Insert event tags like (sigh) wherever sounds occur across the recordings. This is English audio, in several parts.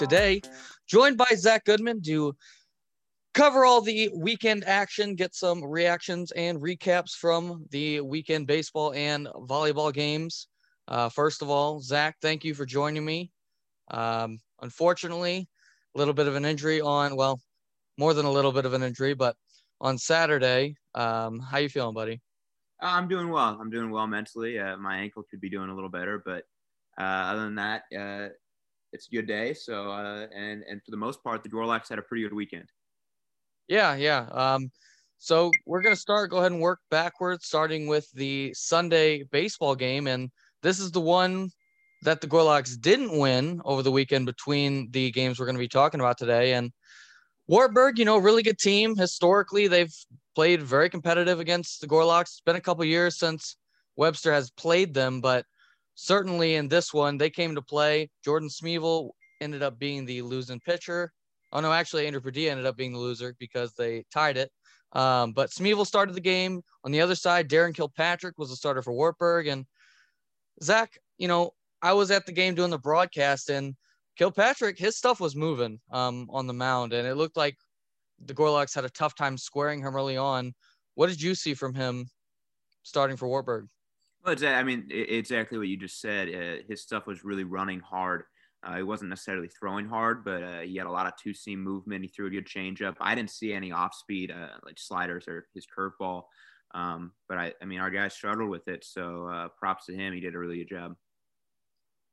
Today joined by Zach Goodman to cover all the weekend action, get some reactions and recaps from the weekend baseball and volleyball games. Uh, first of all, Zach, thank you for joining me. Um, unfortunately, a little bit of an injury on, well, more than a little bit of an injury, but on Saturday. Um, how you feeling, buddy? Uh, I'm doing well. I'm doing well mentally. Uh, my ankle could be doing a little better, but uh, other than that, uh, it's good day. So, uh, and and for the most part, the Gorloks had a pretty good weekend. Yeah, yeah. Um, so we're gonna start. Go ahead and work backwards, starting with the Sunday baseball game, and this is the one that the Gorloks didn't win over the weekend between the games we're going to be talking about today. And Wartburg, you know, really good team. Historically, they've played very competitive against the Gorloks. It's been a couple years since Webster has played them, but certainly in this one, they came to play. Jordan Smeevil ended up being the losing pitcher. Oh no, actually Andrew Padilla ended up being the loser because they tied it. Um, but Smeevil started the game. On the other side, Darren Kilpatrick was the starter for Wartburg. And Zach, you know, I was at the game doing the broadcast and Kilpatrick, his stuff was moving um, on the mound, and it looked like the Gorloks had a tough time squaring him early on. What did you see from him starting for Wartburg? Well, I mean, exactly what you just said. Uh, his stuff was really running hard. Uh, he wasn't necessarily throwing hard, but uh, he had a lot of two seam movement. He threw a good changeup. I didn't see any off speed uh, like sliders or his curveball. Um, but I, I mean, our guy struggled with it. So uh, props to him. He did a really good job.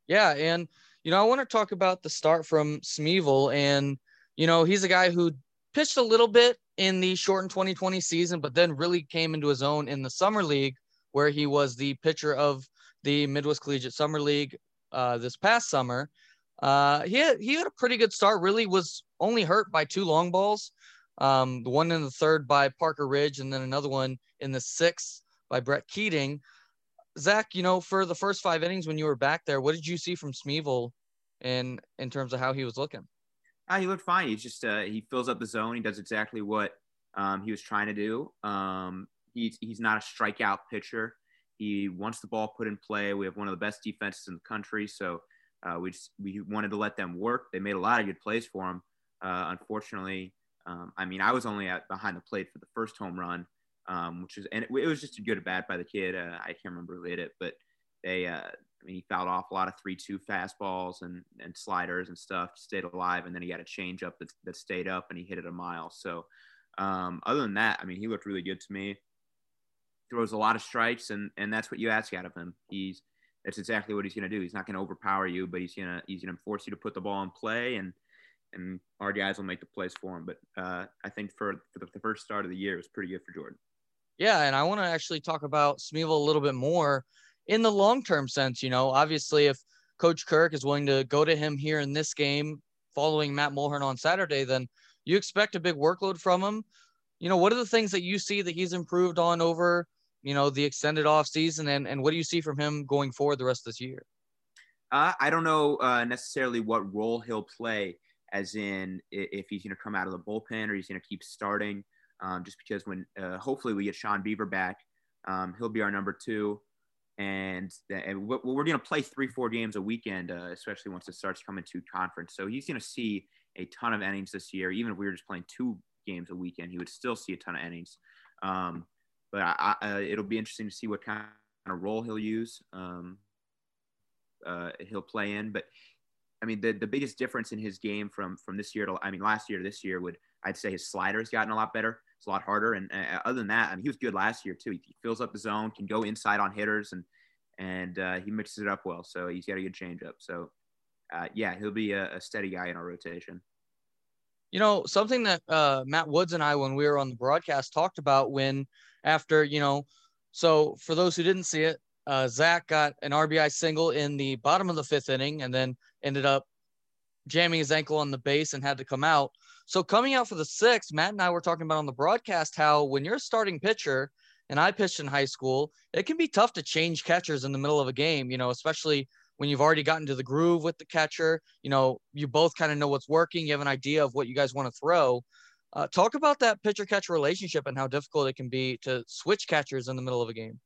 Yeah, and you know, I want to talk about the start from Smeevil, and you know, he's a guy who pitched a little bit in the shortened 2020 season, but then really came into his own in the summer league, where he was the pitcher of the Midwest Collegiate Summer League uh, this past summer. Uh, he had he had a pretty good start. Really was only hurt by two long balls, um, the one in the third by Parker Ridge, and then another one in the sixth by Brett Keating. Zach, you know, for the first five innings when you were back there, what did you see from Smeevil in in terms of how he was looking? Uh, he looked fine. He's just uh, he fills up the zone. He does exactly what um, he was trying to do. Um, he's he's not a strikeout pitcher. He wants the ball put in play. We have one of the best defenses in the country, so uh, we just, we wanted to let them work. They made a lot of good plays for him. Uh, unfortunately, um, I mean, I was only at behind the plate for the first home run, um, which is and it, it, was just a good at bat by the kid. Uh, I can't remember who hit it, but they uh, I mean, he fouled off a lot of three-two fastballs and and sliders and stuff, stayed alive, and then he had a changeup that that stayed up and he hit it a mile. So um, other than that, I mean, he looked really good to me. Throws a lot of strikes, and and that's what you ask out of him. He's that's exactly what he's going to do. He's not going to overpower you, but he's gonna he's gonna force you to put the ball in play and and our guys will make the plays for him. But uh, I think for, for the, the, first start of the year, it was pretty good for Jordan. Yeah, and I want to actually talk about Smeevil a little bit more in the long term sense. You know, obviously, if Coach Kirk is willing to go to him here in this game following Matt Mulhern on Saturday, then you expect a big workload from him. You know, what are the things that you see that he's improved on over, you know, the extended off season, and and what do you see from him going forward the rest of this year? Uh, I don't know uh, necessarily what role he'll play, as in if he's going to come out of the bullpen or he's going to keep starting um, just because when uh, hopefully we get Sean Beaver back, um, he'll be our number two. And, and we're going to play three, four games a weekend, uh, especially once it starts coming to conference. So he's going to see a ton of innings this year. Even if we were just playing two games a weekend, he would still see a ton of innings. Um, but I, I, uh, it'll be interesting to see what kind of role he'll use. Um, uh, he'll play in, but I mean, the, the biggest difference in his game from from this year to I mean last year to this year would I'd say his slider has gotten a lot better. It's a lot harder. And uh, other than that, I mean, he was good last year too. He, fills up the zone, can go inside on hitters, and and uh, he mixes it up well. So he's got a good changeup. So uh, yeah, he'll be a, a, steady guy in our rotation. You know, something that uh, Matt Woods and I, when we were on the broadcast, talked about when after you know, so for those who didn't see it, uh, Zach got an RBI single in the bottom of the fifth inning, and then ended up jamming his ankle on the base and had to come out. So coming out for the sixth, Matt and I were talking about on the broadcast how when you're a starting pitcher, and I pitched in high school, it can be tough to change catchers in the middle of a game, you know, especially when you've already gotten to the groove with the catcher. You know, you both kind of know what's working. You have an idea of what you guys want to throw. Uh, talk about that pitcher catcher relationship and how difficult it can be to switch catchers in the middle of a game.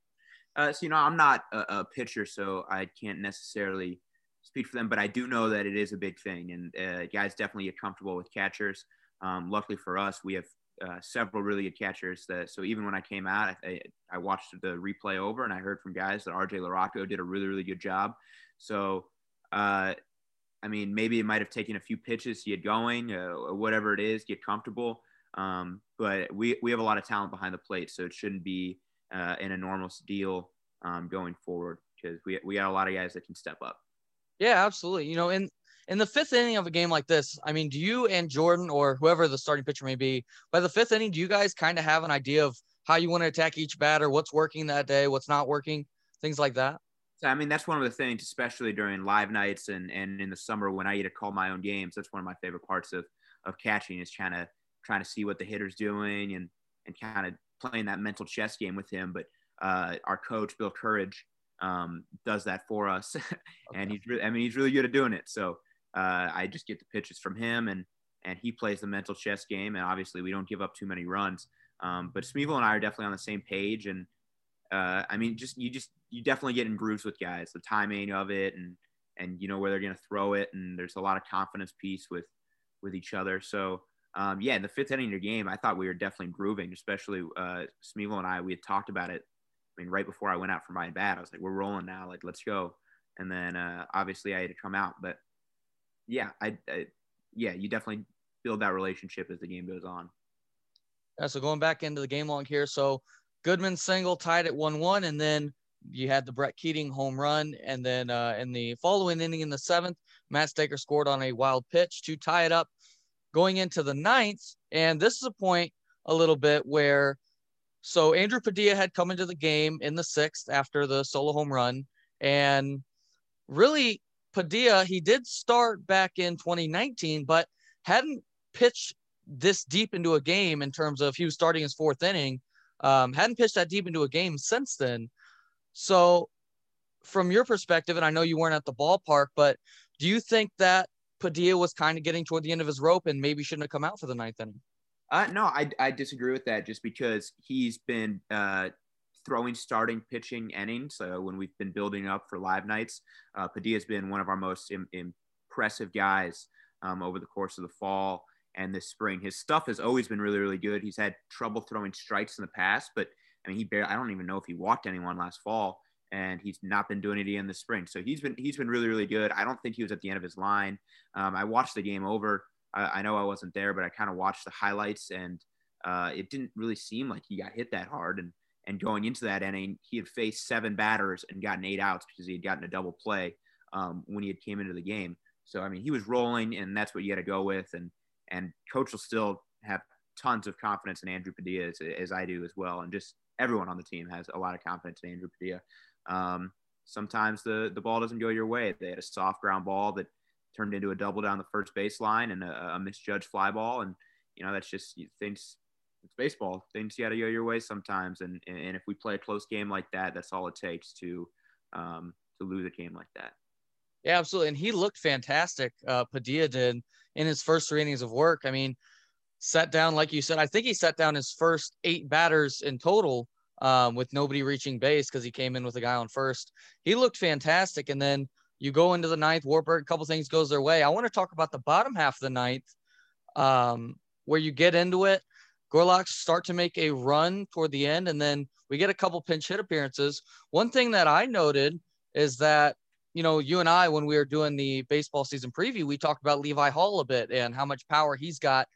Uh, so, you know, I'm not a, a pitcher, so I can't necessarily speak for them, but I do know that it is a big thing, and uh, guys definitely get comfortable with catchers. Um, luckily for us, we have uh, several really good catchers. That so even when I came out, I, I, watched the replay over, and I heard from guys that RJ Larocco did a really really good job. So, uh, I mean, maybe it might have taken a few pitches to get going, uh, whatever it is, get comfortable. Um, but we we have a lot of talent behind the plate, so it shouldn't be uh, an enormous deal um, going forward because we we got a lot of guys that can step up. Yeah, absolutely. You know, in in the fifth inning of a game like this, I mean, do you and Jordan or whoever the starting pitcher may be, by the fifth inning, do you guys kind of have an idea of how you want to attack each batter, what's working that day, what's not working, things like that? So, I mean, that's one of the things, especially during live nights and, and in the summer when I get to call my own games. That's one of my favorite parts of, of catching is trying to trying to see what the hitter's doing and and kind of playing that mental chess game with him. But uh, our coach Bill Kurich um, does that for us, (laughs) and he's really, I mean, he's really good at doing it. So uh, I just get the pitches from him, and and he plays the mental chess game. And obviously, we don't give up too many runs. Um, but Smeevil and I are definitely on the same page, and uh, I mean, just you just you definitely get in grooves with guys, the timing of it, and and you know where they're going to throw it, and there's a lot of confidence piece with with each other. So um, yeah, in the fifth inning of the game, I thought we were definitely grooving, especially uh, and I. We had talked about it. I mean, right before I went out for my bat, I was like, "We're rolling now. Like, let's go." And then uh, obviously I had to come out, but yeah, I, I yeah, you definitely build that relationship as the game goes on. Yeah, so going back into the game log here, so Goodman single tied at one-one, and then you had the Brett Keating home run, and then uh, in the following inning in the seventh, Matt Staker scored on a wild pitch to tie it up. Going into the ninth, and this is a point a little bit where, so Andrew Padilla had come into the game in the sixth after the solo home run, and really Padilla, he did start back in 2019, but hadn't pitched this deep into a game in terms of he was starting his fourth inning. Um, hadn't pitched that deep into a game since then. So, from your perspective, and I know you weren't at the ballpark, but do you think that Padilla was kind of getting toward the end of his rope and maybe shouldn't have come out for the ninth inning? Uh, no, I, I disagree with that just because he's been uh, throwing starting pitching innings uh, when we've been building up for live nights. Uh, Padilla's been one of our most Im- impressive guys um, over the course of the fall and this spring. His stuff has always been really, really good. He's had trouble throwing strikes in the past, but I mean, he barely, I don't even know if he walked anyone last fall and he's not been doing it in the spring. So he's been, he's been really, really good. I don't think he was at the end of his line. Um, I watched the game over. I, I know I wasn't there, but I kind of watched the highlights and uh, it didn't really seem like he got hit that hard. And and going into that inning, he had faced seven batters and gotten eight outs because he had gotten a double play um, when he had came into the game. So I mean, he was rolling, and that's what you got to go with. And and coach will still have tons of confidence in Andrew Padilla as, as, I do as well, and just everyone on the team has a lot of confidence in Andrew Padilla. Um, sometimes the the ball doesn't go your way. They had a soft ground ball that turned into a double down the first baseline and a, a misjudged fly ball, and you know that's just things it's baseball. Things got to go your way sometimes, and and if we play a close game like that, that's all it takes to um, to lose a game like that. Yeah, absolutely. And he looked fantastic. Uh, Padilla did in his first three innings of work. I mean, set down like you said. I think he set down his first eight batters in total um, with nobody reaching base because he came in with a guy on first. He looked fantastic. And then you go into the ninth. Wartburg, a couple things goes their way. I want to talk about the bottom half of the ninth, um, where you get into it. Gorloks start to make a run toward the end, and then we get a couple pinch hit appearances. One thing that I noted is that, you know, you and I, when we were doing the baseball season preview, we talked about Levi Hall a bit and how much power he's got.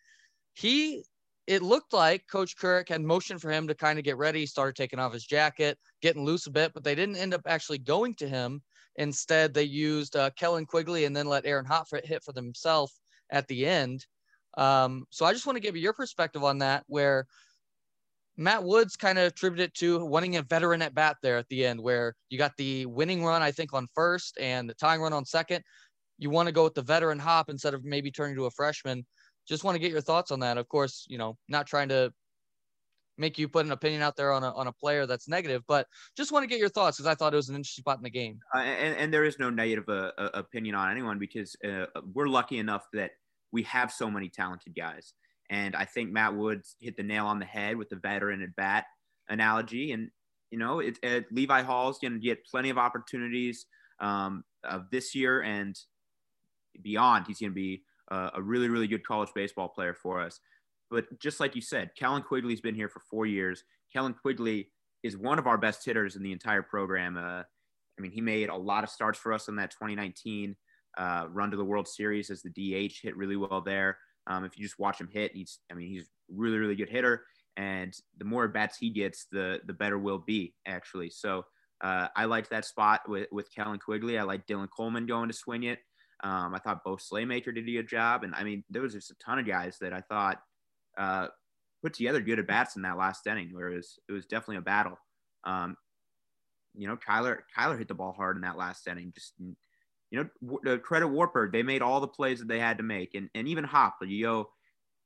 He, it looked like Coach Kurich had motion for him to kind of get ready, he started taking off his jacket, getting loose a bit, but they didn't end up actually going to him. Instead, they used uh, Kellen Quigley and then let Aaron Hotfrit hit for themselves at the end. Um, so I just want to give you your perspective on that, where Matt Woods kind of attributed to wanting a veteran at bat there at the end, where you got the winning run, I think, on first and the tying run on second. You want to go with the veteran hop instead of maybe turning to a freshman. Just want to get your thoughts on that. Of course, you know, not trying to make you put an opinion out there on a, on a player that's negative, but just want to get your thoughts because I thought it was an interesting spot in the game. Uh, and, and, there is no negative uh, uh opinion on anyone because uh, we're lucky enough that – we have so many talented guys. And I think Matt Woods hit the nail on the head with the veteran at bat analogy. And, you know, it, it, Levi Hall's going to get plenty of opportunities um, of this year and beyond. He's going to be uh, a really, really good college baseball player for us. But just like you said, Kellen Quigley's been here for four years. Kellen Quigley is one of our best hitters in the entire program. Uh, I mean, he made a lot of starts for us in that 2019 uh, run to the World Series as the DH, hit really well there. Um, if you just watch him hit, he's, I mean, he's really, really good hitter. And the more bats he gets, the the better will be actually. So uh, I liked that spot with with Kellen Quigley. I like Dylan Coleman going to swing it. Um, I thought Bo Slaymaker did a good job, and I mean there was just a ton of guys that I thought uh, put together good at bats in that last inning, where it was it was definitely a battle. Um, you know, Kyler Kyler hit the ball hard in that last inning. Just you know, the credit Wartburg, they made all the plays that they had to make, and and even Hop, you go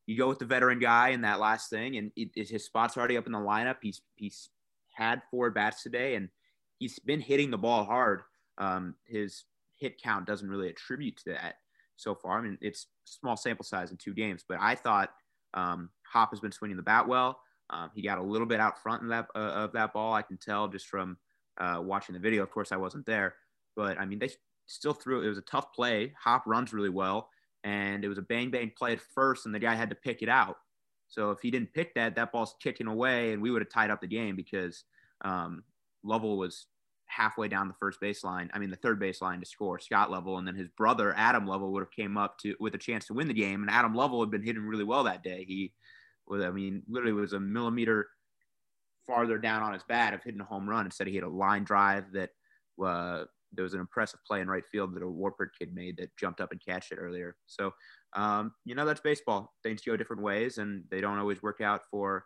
you go with the veteran guy in that last thing, and it, it, his spot's already up in the lineup. He's he's had four bats today, and he's been hitting the ball hard. Um, his hit count doesn't really attribute to that so far. I mean, it's small sample size in two games, but I thought um, Hop has been swinging the bat well. Um, he got a little bit out front of that, uh, of that ball. I can tell just from uh, watching the video. Of course, I wasn't there, but I mean, they still threw. It was a tough play. Hop runs really well and it was a bang bang play at first, and the guy had to pick it out. So if he didn't pick that, that ball's kicking away, and we would have tied up the game because um, Lovell was halfway down the first baseline. I mean, the third baseline to score Scott Lovell, and then his brother Adam Lovell would have came up to with a chance to win the game. And Adam Lovell had been hitting really well that day. He was, I mean, literally was a millimeter farther down on his bat of hitting a home run. Instead, he had a line drive that uh, there was an impressive play in right field that a Wartburg kid made that jumped up and catched it earlier. So, um, you know, that's baseball. Things go different ways, and they don't always work out for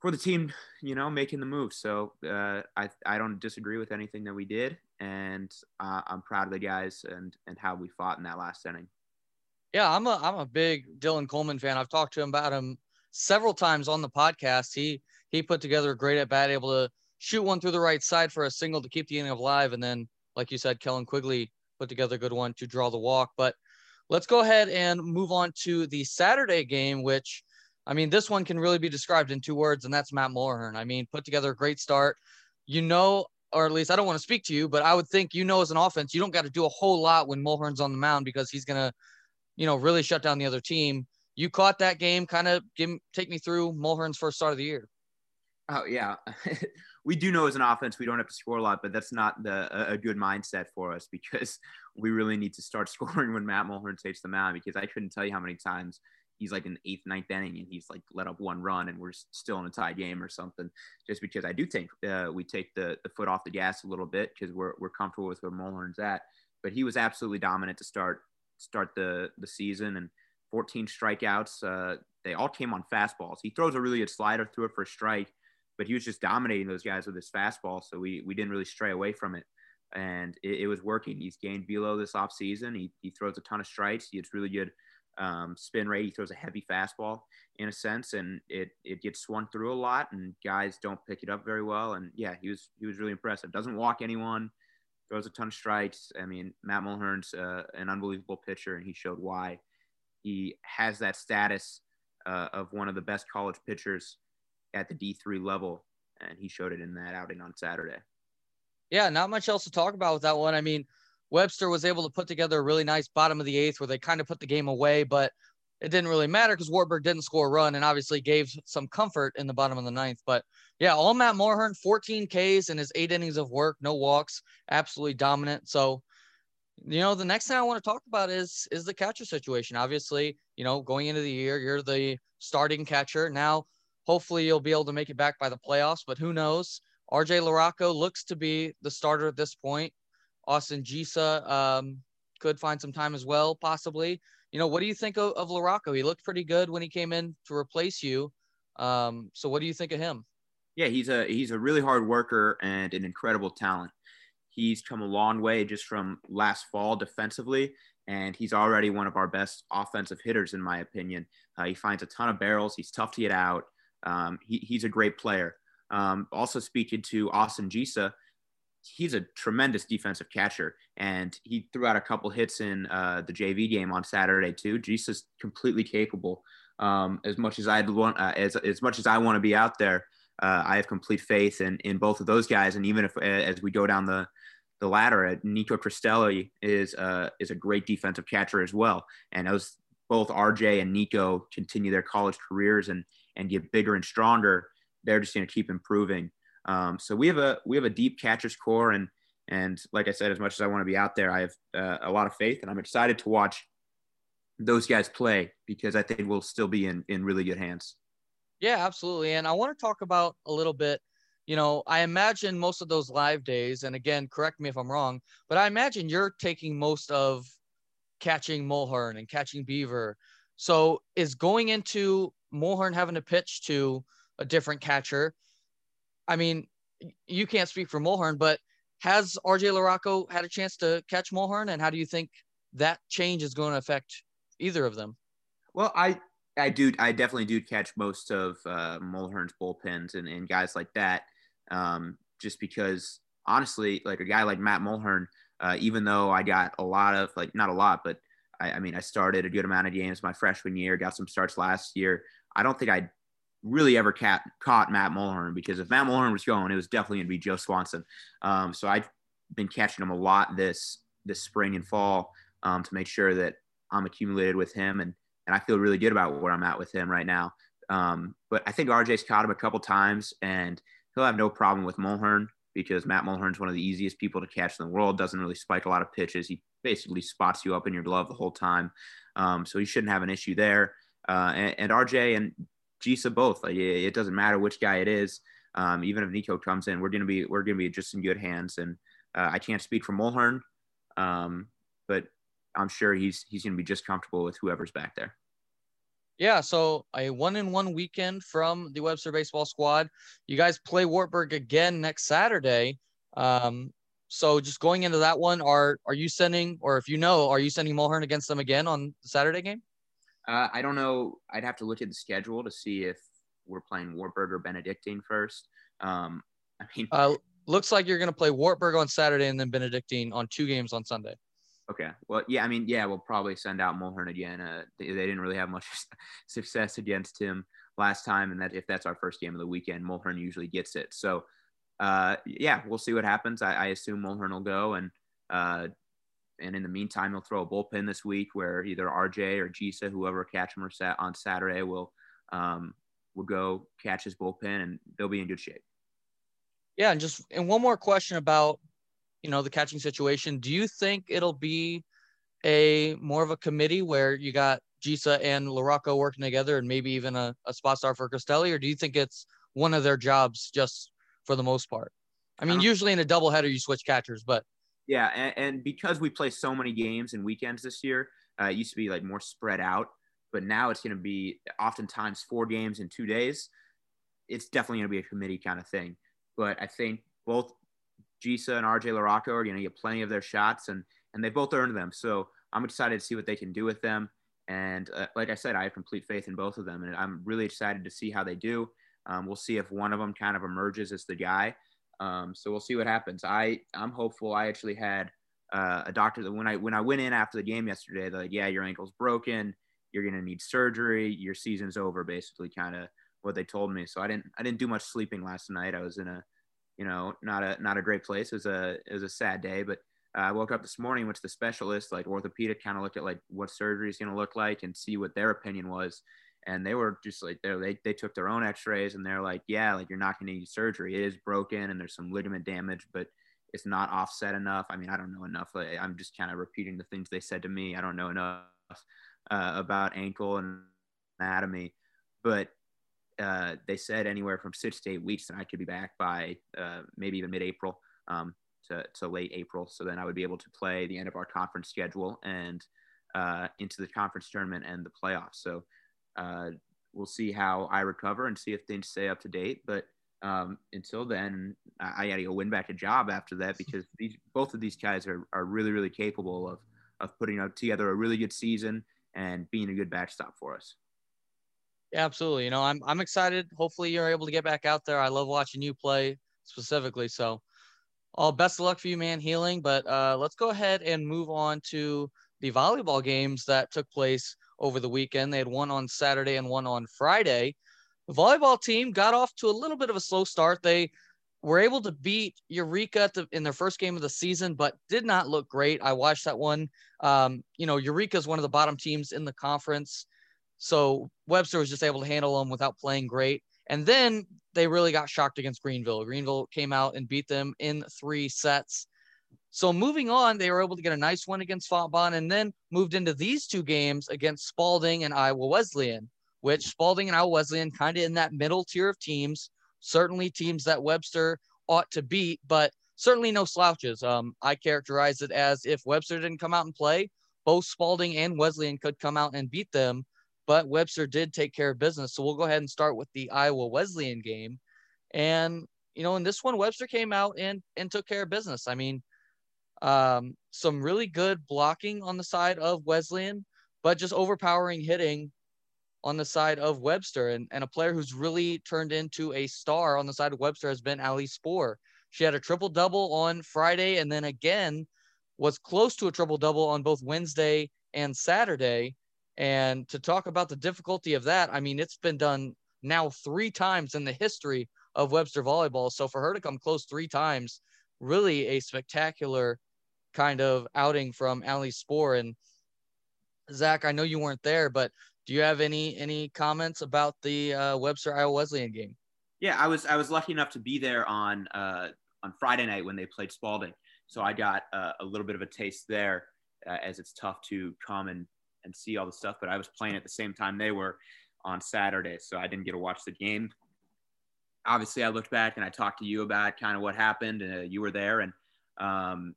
for the team. You know, making the move. So, uh, I I don't disagree with anything that we did, and uh, I'm proud of the guys and and how we fought in that last inning. Yeah, I'm a I'm a big Dylan Coleman fan. I've talked to him about him several times on the podcast. He he put together a great at bat, able to shoot one through the right side for a single to keep the inning alive. And then, like you said, Kellen Quigley put together a good one to draw the walk. But let's go ahead and move on to the Saturday game, which I mean, this one can really be described in two words, and that's Matt Mulhern. I mean, put together a great start. You know, or at least I don't want to speak to you, but I would think you know as an offense, you don't got to do a whole lot when Mulhern's on the mound because he's gonna, you know, really shut down the other team. You caught that game. Kind of give take me through Mulhern's first start of the year. Oh yeah, (laughs) we do know as an offense we don't have to score a lot, but that's not the a good mindset for us (laughs) because we really need to start (laughs) scoring when Matt Mulhern takes the mound. Because I couldn't tell you how many times he's like in the eighth, ninth inning and he's like let up one run and we're still in a tie game or something. Just because I do think uh, we take the, the foot off the gas a little bit because we're we're comfortable with where Mulhern's at. But he was absolutely dominant to start start the the season and 14 strikeouts. Uh, they all came on fastballs. He throws a really good slider, threw it for a strike but he was just dominating those guys with his fastball. So we, we didn't really stray away from it. And it, it was working. He's gained velo this offseason. He, he throws a ton of strikes. He gets really good um, spin rate. He throws a heavy fastball in a sense, and it, it gets swung through a lot, and guys don't pick it up very well. And yeah, he was he was really impressive. Doesn't walk anyone, throws a ton of strikes. I mean, Matt Mulhern's uh, an unbelievable pitcher, and he showed why he has that status uh, of one of the best college pitchers at the D3 level. And he showed it in that outing on Saturday. Yeah, not much else to talk about with that one. I mean, Webster was able to put together a really nice bottom of the eighth where they kind of put the game away, but it didn't really matter because Wartburg didn't score a run and obviously gave some comfort in the bottom of the ninth. But yeah, all Matt Mulhern, 14 Ks in his eight innings of work, no walks, absolutely dominant. So, you know, the next thing I want to talk about is is the catcher situation. Obviously, you know, going into the year, you're the starting catcher. Now Hopefully, you'll be able to make it back by the playoffs, but who knows? RJ Larocco looks to be the starter at this point. Austin Gisa um, could find some time as well, possibly. You know, what do you think of, of Larocco? He looked pretty good when he came in to replace you. Um, so, what do you think of him? Yeah, he's a he's a really hard worker and an incredible talent. He's come a long way just from last fall defensively, and he's already one of our best offensive hitters, in my opinion. Uh, he finds a ton of barrels. He's tough to get out. Um, he, he's a great player. Um, also speaking to Austin Gisa, he's a tremendous defensive catcher, and he threw out a couple hits in uh, the JV game on Saturday too. Gisa's completely capable. Um, as much as I'd want, uh, as as much as I want to be out there, uh, I have complete faith in in both of those guys. And even if as we go down the the latter, Nico Tristelli is uh, is a great defensive catcher as well. And as both RJ and Nico continue their college careers and and get bigger and stronger, they're just going to keep improving. Um, so we have a we have a deep catchers core, and and like I said, as much as I want to be out there, I have uh, a lot of faith, and I'm excited to watch those guys play because I think we'll still be in in really good hands. Yeah, absolutely. And I want to talk about a little bit. You know, I imagine most of those live days, and again, correct me if I'm wrong, but I imagine you're taking most of catching Mulhern and catching Beaver. So is going into Mulhern having to pitch to a different catcher. I mean, you can't speak for Mulhern, but has RJ LaRocco had a chance to catch Mulhern, and how do you think that change is going to affect either of them? Well, I I do I definitely do catch most of uh, Mulhern's bullpens and, and guys like that, um, just because honestly, like a guy like Matt Mulhern, uh, even though I got a lot of like not a lot, but I, I mean I started a good amount of games my freshman year, got some starts last year. I don't think I really ever caught Matt Mulhern because if Matt Mulhern was going, it was definitely going to be Joe Swanson. Um, so I've been catching him a lot this this spring and fall um, to make sure that I'm accumulated with him, and and I feel really good about where I'm at with him right now. Um, but I think RJ's caught him a couple times, and he'll have no problem with Mulhern because Matt Mulhern's one of the easiest people to catch in the world. Doesn't really spike a lot of pitches. He basically spots you up in your glove the whole time, um, so he shouldn't have an issue there. Uh, and, and, RJ and Gisa both. Like, it doesn't matter which guy it is. Um, even if Nico comes in, we're gonna be we're gonna be just in good hands. And uh, I can't speak for Mulhern, um, but I'm sure he's he's gonna be just comfortable with whoever's back there. Yeah, so a one in one weekend from the Webster baseball squad. You guys play Wartburg again next Saturday. Um, so just going into that one, are are you sending, or if you know, are you sending Mulhern against them again on the Saturday game? Uh, I don't know. I'd have to look at the schedule to see if we're playing Wartburg or Benedictine first. Um, I mean, uh, looks like you're going to play Wartburg on Saturday and then Benedictine on two games on Sunday. Okay. Well, yeah. I mean, yeah, we'll probably send out Mulhern again. Uh, they, they, didn't really have much (laughs) success against him last time, and that if that's our first game of the weekend, Mulhern usually gets it. So, uh, yeah, we'll see what happens. I, I assume Mulhern will go, and uh, and in the meantime, he'll throw a bullpen this week where either RJ or Gisa, whoever catch him or sat on Saturday, will um, will go catch his bullpen, and they'll be in good shape. Yeah, and just and one more question about you know the catching situation. Do you think it'll be a more of a committee where you got Gisa and LaRocco working together, and maybe even a, a spot star for Costelli, or do you think it's one of their jobs just for the most part? I mean, usually in a doubleheader you switch catchers, but yeah, and, and, because we play so many games and weekends this year, uh, it used to be like more spread out, but now it's going to be oftentimes four games in two days. It's definitely going to be a committee kind of thing. But I think both Gisa and RJ LaRocco are going to get plenty of their shots, and and they both earned them. So I'm excited to see what they can do with them. And uh, like I said, I have complete faith in both of them, and I'm really excited to see how they do. Um, we'll see if one of them kind of emerges as the guy. Um, so we'll see what happens. I I'm hopeful. I actually had uh, a doctor that when I when I went in after the game yesterday, they're like, yeah, your ankle's broken. You're gonna need surgery. Your season's over, basically, kind of what they told me. So I didn't I didn't do much sleeping last night. I was in a you know not a not a great place. It was a it was a sad day, but uh, I woke up this morning, went to the specialist, like orthopedic, kind of looked at like what surgery is going to look like and see what their opinion was and they were just like they they took their own X-rays and they're like, yeah, like you're not going to need surgery. It is broken and there's some ligament damage, but it's not offset enough. I mean, I don't know enough. I'm just kind of repeating the things they said to me. I don't know enough uh, about ankle and anatomy, but uh, they said anywhere from six to eight weeks, and I could be back by uh, maybe even mid-April um, to, to late April. So then I would be able to play the end of our conference schedule and uh, into the conference tournament and the playoffs. So uh, we'll see how I recover and see if things stay up to date. But um, until then, I, I got to go win back a job after that because (laughs) these, both of these guys are, are really, really capable of, of putting together a really good season and being a good backstop for us. Yeah, absolutely. You know, I'm, I'm excited. Hopefully you're able to get back out there. I love watching you play specifically. So all best of luck for you, man, healing. But uh, let's go ahead and move on to the volleyball games that took place over the weekend. They had one on Saturday and one on Friday. The volleyball team got off to a little bit of a slow start. They were able to beat Eureka the, in their first game of the season, but did not look great. I watched that one. Um, you know, Eureka is one of the bottom teams in the conference. So Webster was just able to handle them without playing great. And then they really got shocked against Greenville. Greenville came out and beat them in three sets. So moving on, they were able to get a nice win against Fontbonne and then moved into these two games against Spalding and Iowa Wesleyan, which Spalding and Iowa Wesleyan kind of in that middle tier of teams, certainly teams that Webster ought to beat, but certainly no slouches. Um, I characterize it as if Webster didn't come out and play, both Spalding and Wesleyan could come out and beat them but Webster did take care of business. So we'll go ahead and start with the Iowa Wesleyan game. And, you know, in this one, Webster came out and, and took care of business. I mean, um, some really good blocking on the side of Wesleyan, but just overpowering hitting on the side of Webster. And, and a player who's really turned into a star on the side of Webster has been Ali Spoor. She had a triple double on Friday and then again was close to a triple double on both Wednesday and Saturday. And to talk about the difficulty of that, I mean, it's been done now three times in the history of Webster volleyball. So for her to come close three times, really a spectacular kind of outing from Ali Spoor. And Zach, I know you weren't there, but do you have any any comments about the uh, Webster Iowa Wesleyan game? Yeah, I was I was lucky enough to be there on uh, on Friday night when they played Spalding, so I got uh, a little bit of a taste there, uh, as it's tough to come and and see all the stuff. But I was playing at the same time they were on Saturday, so I didn't get to watch the game. Obviously, I looked back and I talked to you about kind of what happened, and uh, you were there. And um,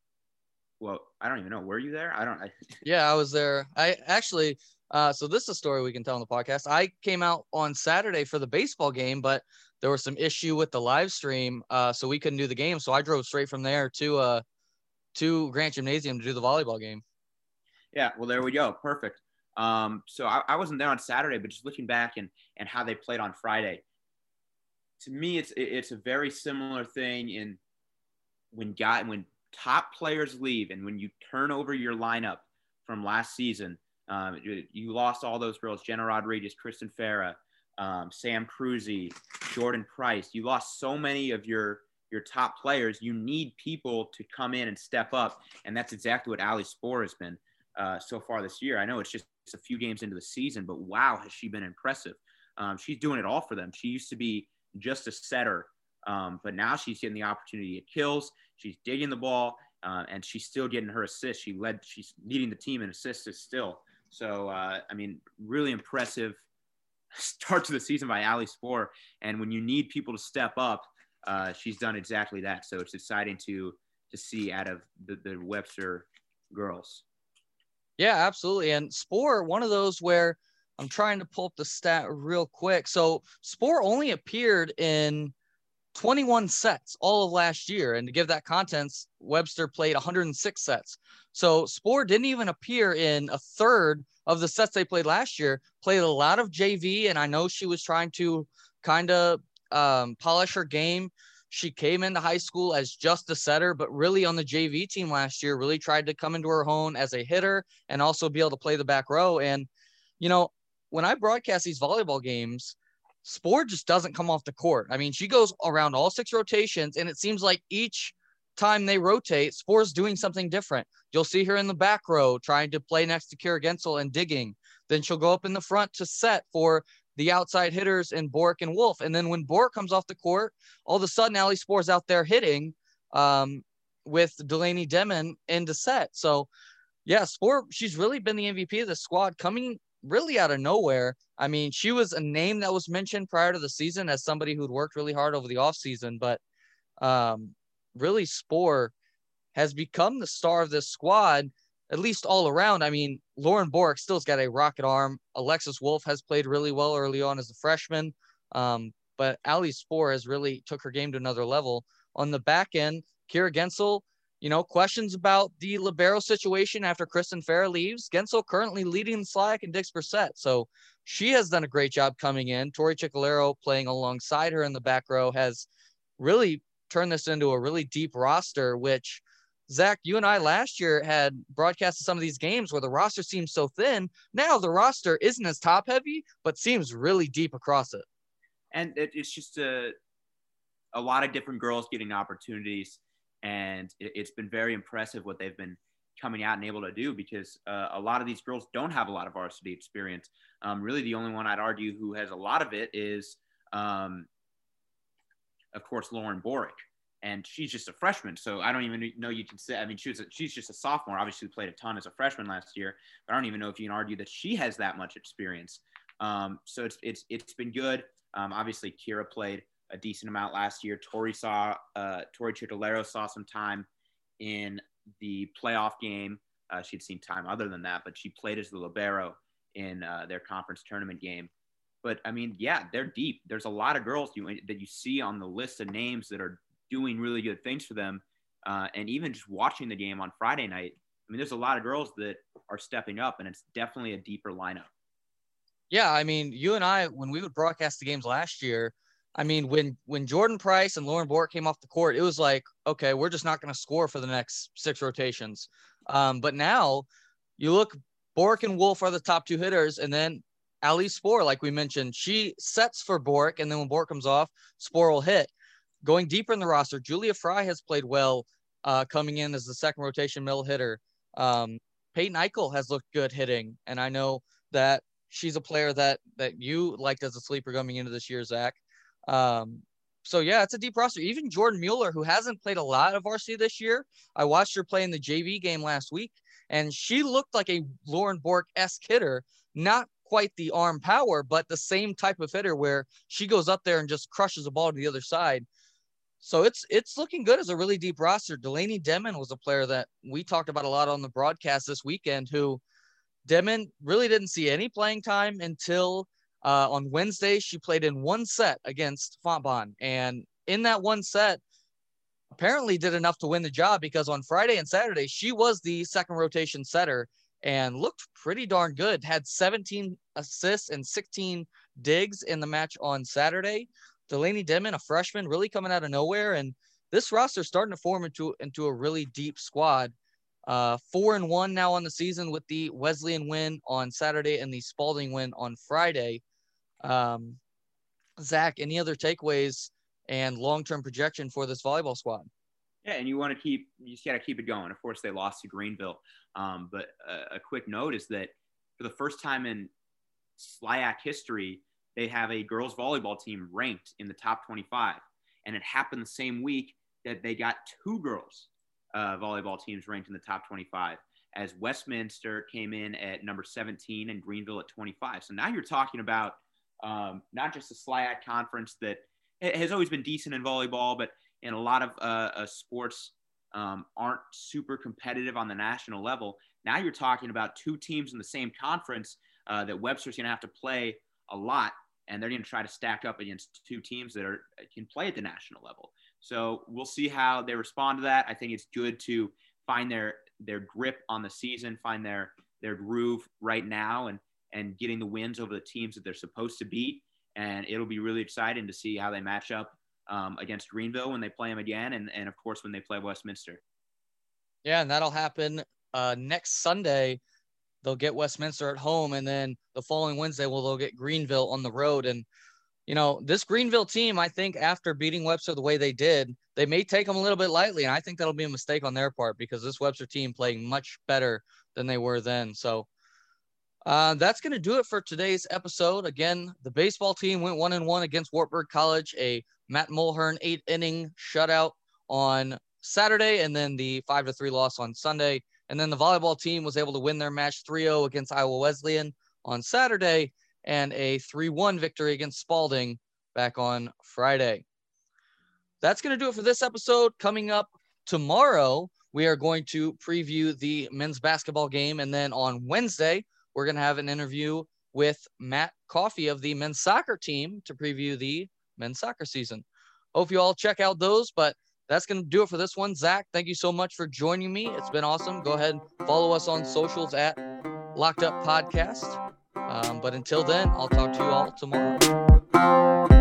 well, I don't even know. Were you there? I don't. I... (laughs) yeah, I was there. I actually. Uh, so this is a story we can tell on the podcast. I came out on Saturday for the baseball game, but there was some issue with the live stream, uh, so we couldn't do the game. So I drove straight from there to uh, to Grant Gymnasium to do the volleyball game. Yeah, well, there we go. Perfect. Um, so I, I, wasn't there on Saturday, but just looking back and and how they played on Friday, to me, it's it's a very similar thing in when guy when top players leave and when you turn over your lineup from last season. Um, you, you, lost all those girls: Jenna Rodriguez, Kristen Farah, um, Sam Cruzy, Jordan Price. You lost so many of your your top players. You need people to come in and step up, and that's exactly what Ali Spoor has been uh, so far this year. I know it's just a few games into the season, but wow, has she been impressive. Um, she's doing it all for them. She used to be just a setter, um, but now she's getting the opportunity at kills. She's digging the ball, uh, and she's still getting her assists. She led, she's leading the team in assists still. So, uh, I mean, really impressive (laughs) start to the season by Ali Spoor. And when you need people to step up, uh, she's done exactly that. So it's exciting to to see out of the, the Webster girls. Yeah, absolutely. And Spoor, one of those where I'm trying to pull up the stat real quick. So Spoor only appeared in 21 sets all of last year. And to give that contents, Webster played 106 sets. So Spoor didn't even appear in a third of the sets they played last year, played a lot of JV. And I know she was trying to kind of um, polish her game. She came into high school as just a setter, but really on the JV team last year, really tried to come into her own as a hitter and also be able to play the back row. And, you know, when I broadcast these volleyball games, Spoor just doesn't come off the court. I mean, she goes around all six rotations, and it seems like each time they rotate, Spoor's doing something different. You'll see her in the back row trying to play next to Kira Gensel and digging. Then she'll go up in the front to set for the outside hitters and Bork and Wolf. And then when Bork comes off the court, all of a sudden Ali Spoor's out there hitting um, with Delaney Demon into set. So yeah, Spoor, she's really been the MVP of the squad coming really out of nowhere. I mean, she was a name that was mentioned prior to the season as somebody who'd worked really hard over the offseason, but um, really Spoor has become the star of this squad at least all around. I mean, Lauren Bork still's got a rocket arm. Alexis Wolf has played really well early on as a freshman. Um, but Ali Spoor has really took her game to another level. On the back end, Kira Gensel, you know, questions about the libero situation after Kristen Farah leaves. Gensel currently leading slack and digs set. So she has done a great job coming in. Tori Ciccolero playing alongside her in the back row has really turned this into a really deep roster, which – Zach, you and I last year had broadcasted some of these games where the roster seems so thin. Now the roster isn't as top heavy, but seems really deep across it. And it's just a, a lot of different girls getting opportunities, and it, has been very impressive what they've been coming out and able to do because uh, a lot of these girls don't have a lot of varsity experience. Um, really, the only one I'd argue who has a lot of it is, um, of course, Lauren Borick. And she's just a freshman, so I don't even know you can say. I mean, she was a, she's just a sophomore. Obviously, played a ton as a freshman last year, but I don't even know if you can argue that she has that much experience. Um, so it's it's it's been good. Um, obviously, Kira played a decent amount last year. Tori saw uh, Tori Chitolero saw some time in the playoff game. Uh, she'd seen time other than that, but she played as the libero in uh, their conference tournament game. But I mean, yeah, they're deep. There's a lot of girls you, that you see on the list of names that are doing really good things for them. Uh, and even just watching the game on Friday night, I mean, there's a lot of girls that are stepping up, and it's definitely a deeper lineup. Yeah, I mean, you and I, when we would broadcast the games last year, I mean, when when Jordan Price and Lauren Bork came off the court, it was like, okay, we're just not going to score for the next six rotations. Um, but now you look, Bork and Wolf are the top two hitters, and then Ali Spoor, like we mentioned, she sets for Bork, and then when Bork comes off, Spoor will hit. Going deeper in the roster, Julia Fry has played well, uh, coming in as the second rotation middle hitter. Um, Peyton Eichel has looked good hitting, and I know that she's a player that that you liked as a sleeper coming into this year, Zach. Um, so yeah, it's a deep roster. Even Jordan Mueller, who hasn't played a lot of varsity this year, I watched her play in the JV game last week, and she looked like a Lauren Bork esque hitter. Not quite the arm power, but the same type of hitter where she goes up there and just crushes the ball to the other side. So it's it's looking good as a really deep roster. Delaney Demon was a player that we talked about a lot on the broadcast this weekend. Who Demon really didn't see any playing time until uh, on Wednesday, she played in one set against Fontbonne. And in that one set, apparently did enough to win the job because on Friday and Saturday, she was the second rotation setter and looked pretty darn good. Had 17 assists and 16 digs in the match on Saturday. Delaney Demon, a freshman, really coming out of nowhere. And this roster starting to form into, into a really deep squad. Uh, four and one now on the season with the Wesleyan win on Saturday and the Spalding win on Friday. Um, Zach, any other takeaways and long-term projection for this volleyball squad? Yeah, and you want to keep you just got to keep it going. Of course, they lost to Greenville, um, but a, a, quick note is that for the first time in SLIAC history, they have a girls volleyball team ranked in the top 25, and it happened the same week that they got two girls uh, volleyball teams ranked in the top 25 as Westminster came in at number 17 and Greenville at 25. So now you're talking about um, not just the SLIAC conference that has always been decent in volleyball, but in a lot of uh, uh, sports um, aren't super competitive on the national level. Now you're talking about two teams in the same conference uh, that Webster's going to have to play a lot, and they're going to try to stack up against two teams that are can play at the national level. So we'll see how they respond to that. I think it's good to find their their grip on the season, find their their groove right now, and and getting the wins over the teams that they're supposed to beat. And it'll be really exciting to see how they match up um, against Greenville when they play them again, and, and of course when they play Westminster. Yeah, and that'll happen uh, next Sunday. They'll get Westminster at home, and then the following Wednesday, well, they'll get Greenville on the road. And you know, this Greenville team, I think after beating Webster the way they did, they may take them a little bit lightly, and I think that'll be a mistake on their part because this Webster team playing much better than they were then. So uh, that's going to do it for today's episode. Again, the baseball team went one and one against Wartburg College, a Matt Mulhern eight inning shutout on Saturday, and then the five to three loss on Sunday. And then the volleyball team was able to win their match 3 0 against Iowa Wesleyan on Saturday and a 3 1 victory against Spalding back on Friday. That's going to do it for this episode. Coming up tomorrow, we are going to preview the men's basketball game. And then on Wednesday, we're going to have an interview with Matt Coffey of the men's soccer team to preview the men's soccer season. Hope you all check out those, but that's going to do it for this one. Zach, thank you so much for joining me. It's been awesome. Go ahead and follow us on socials at Locked Up Podcast. Um, but until then, I'll talk to you all tomorrow.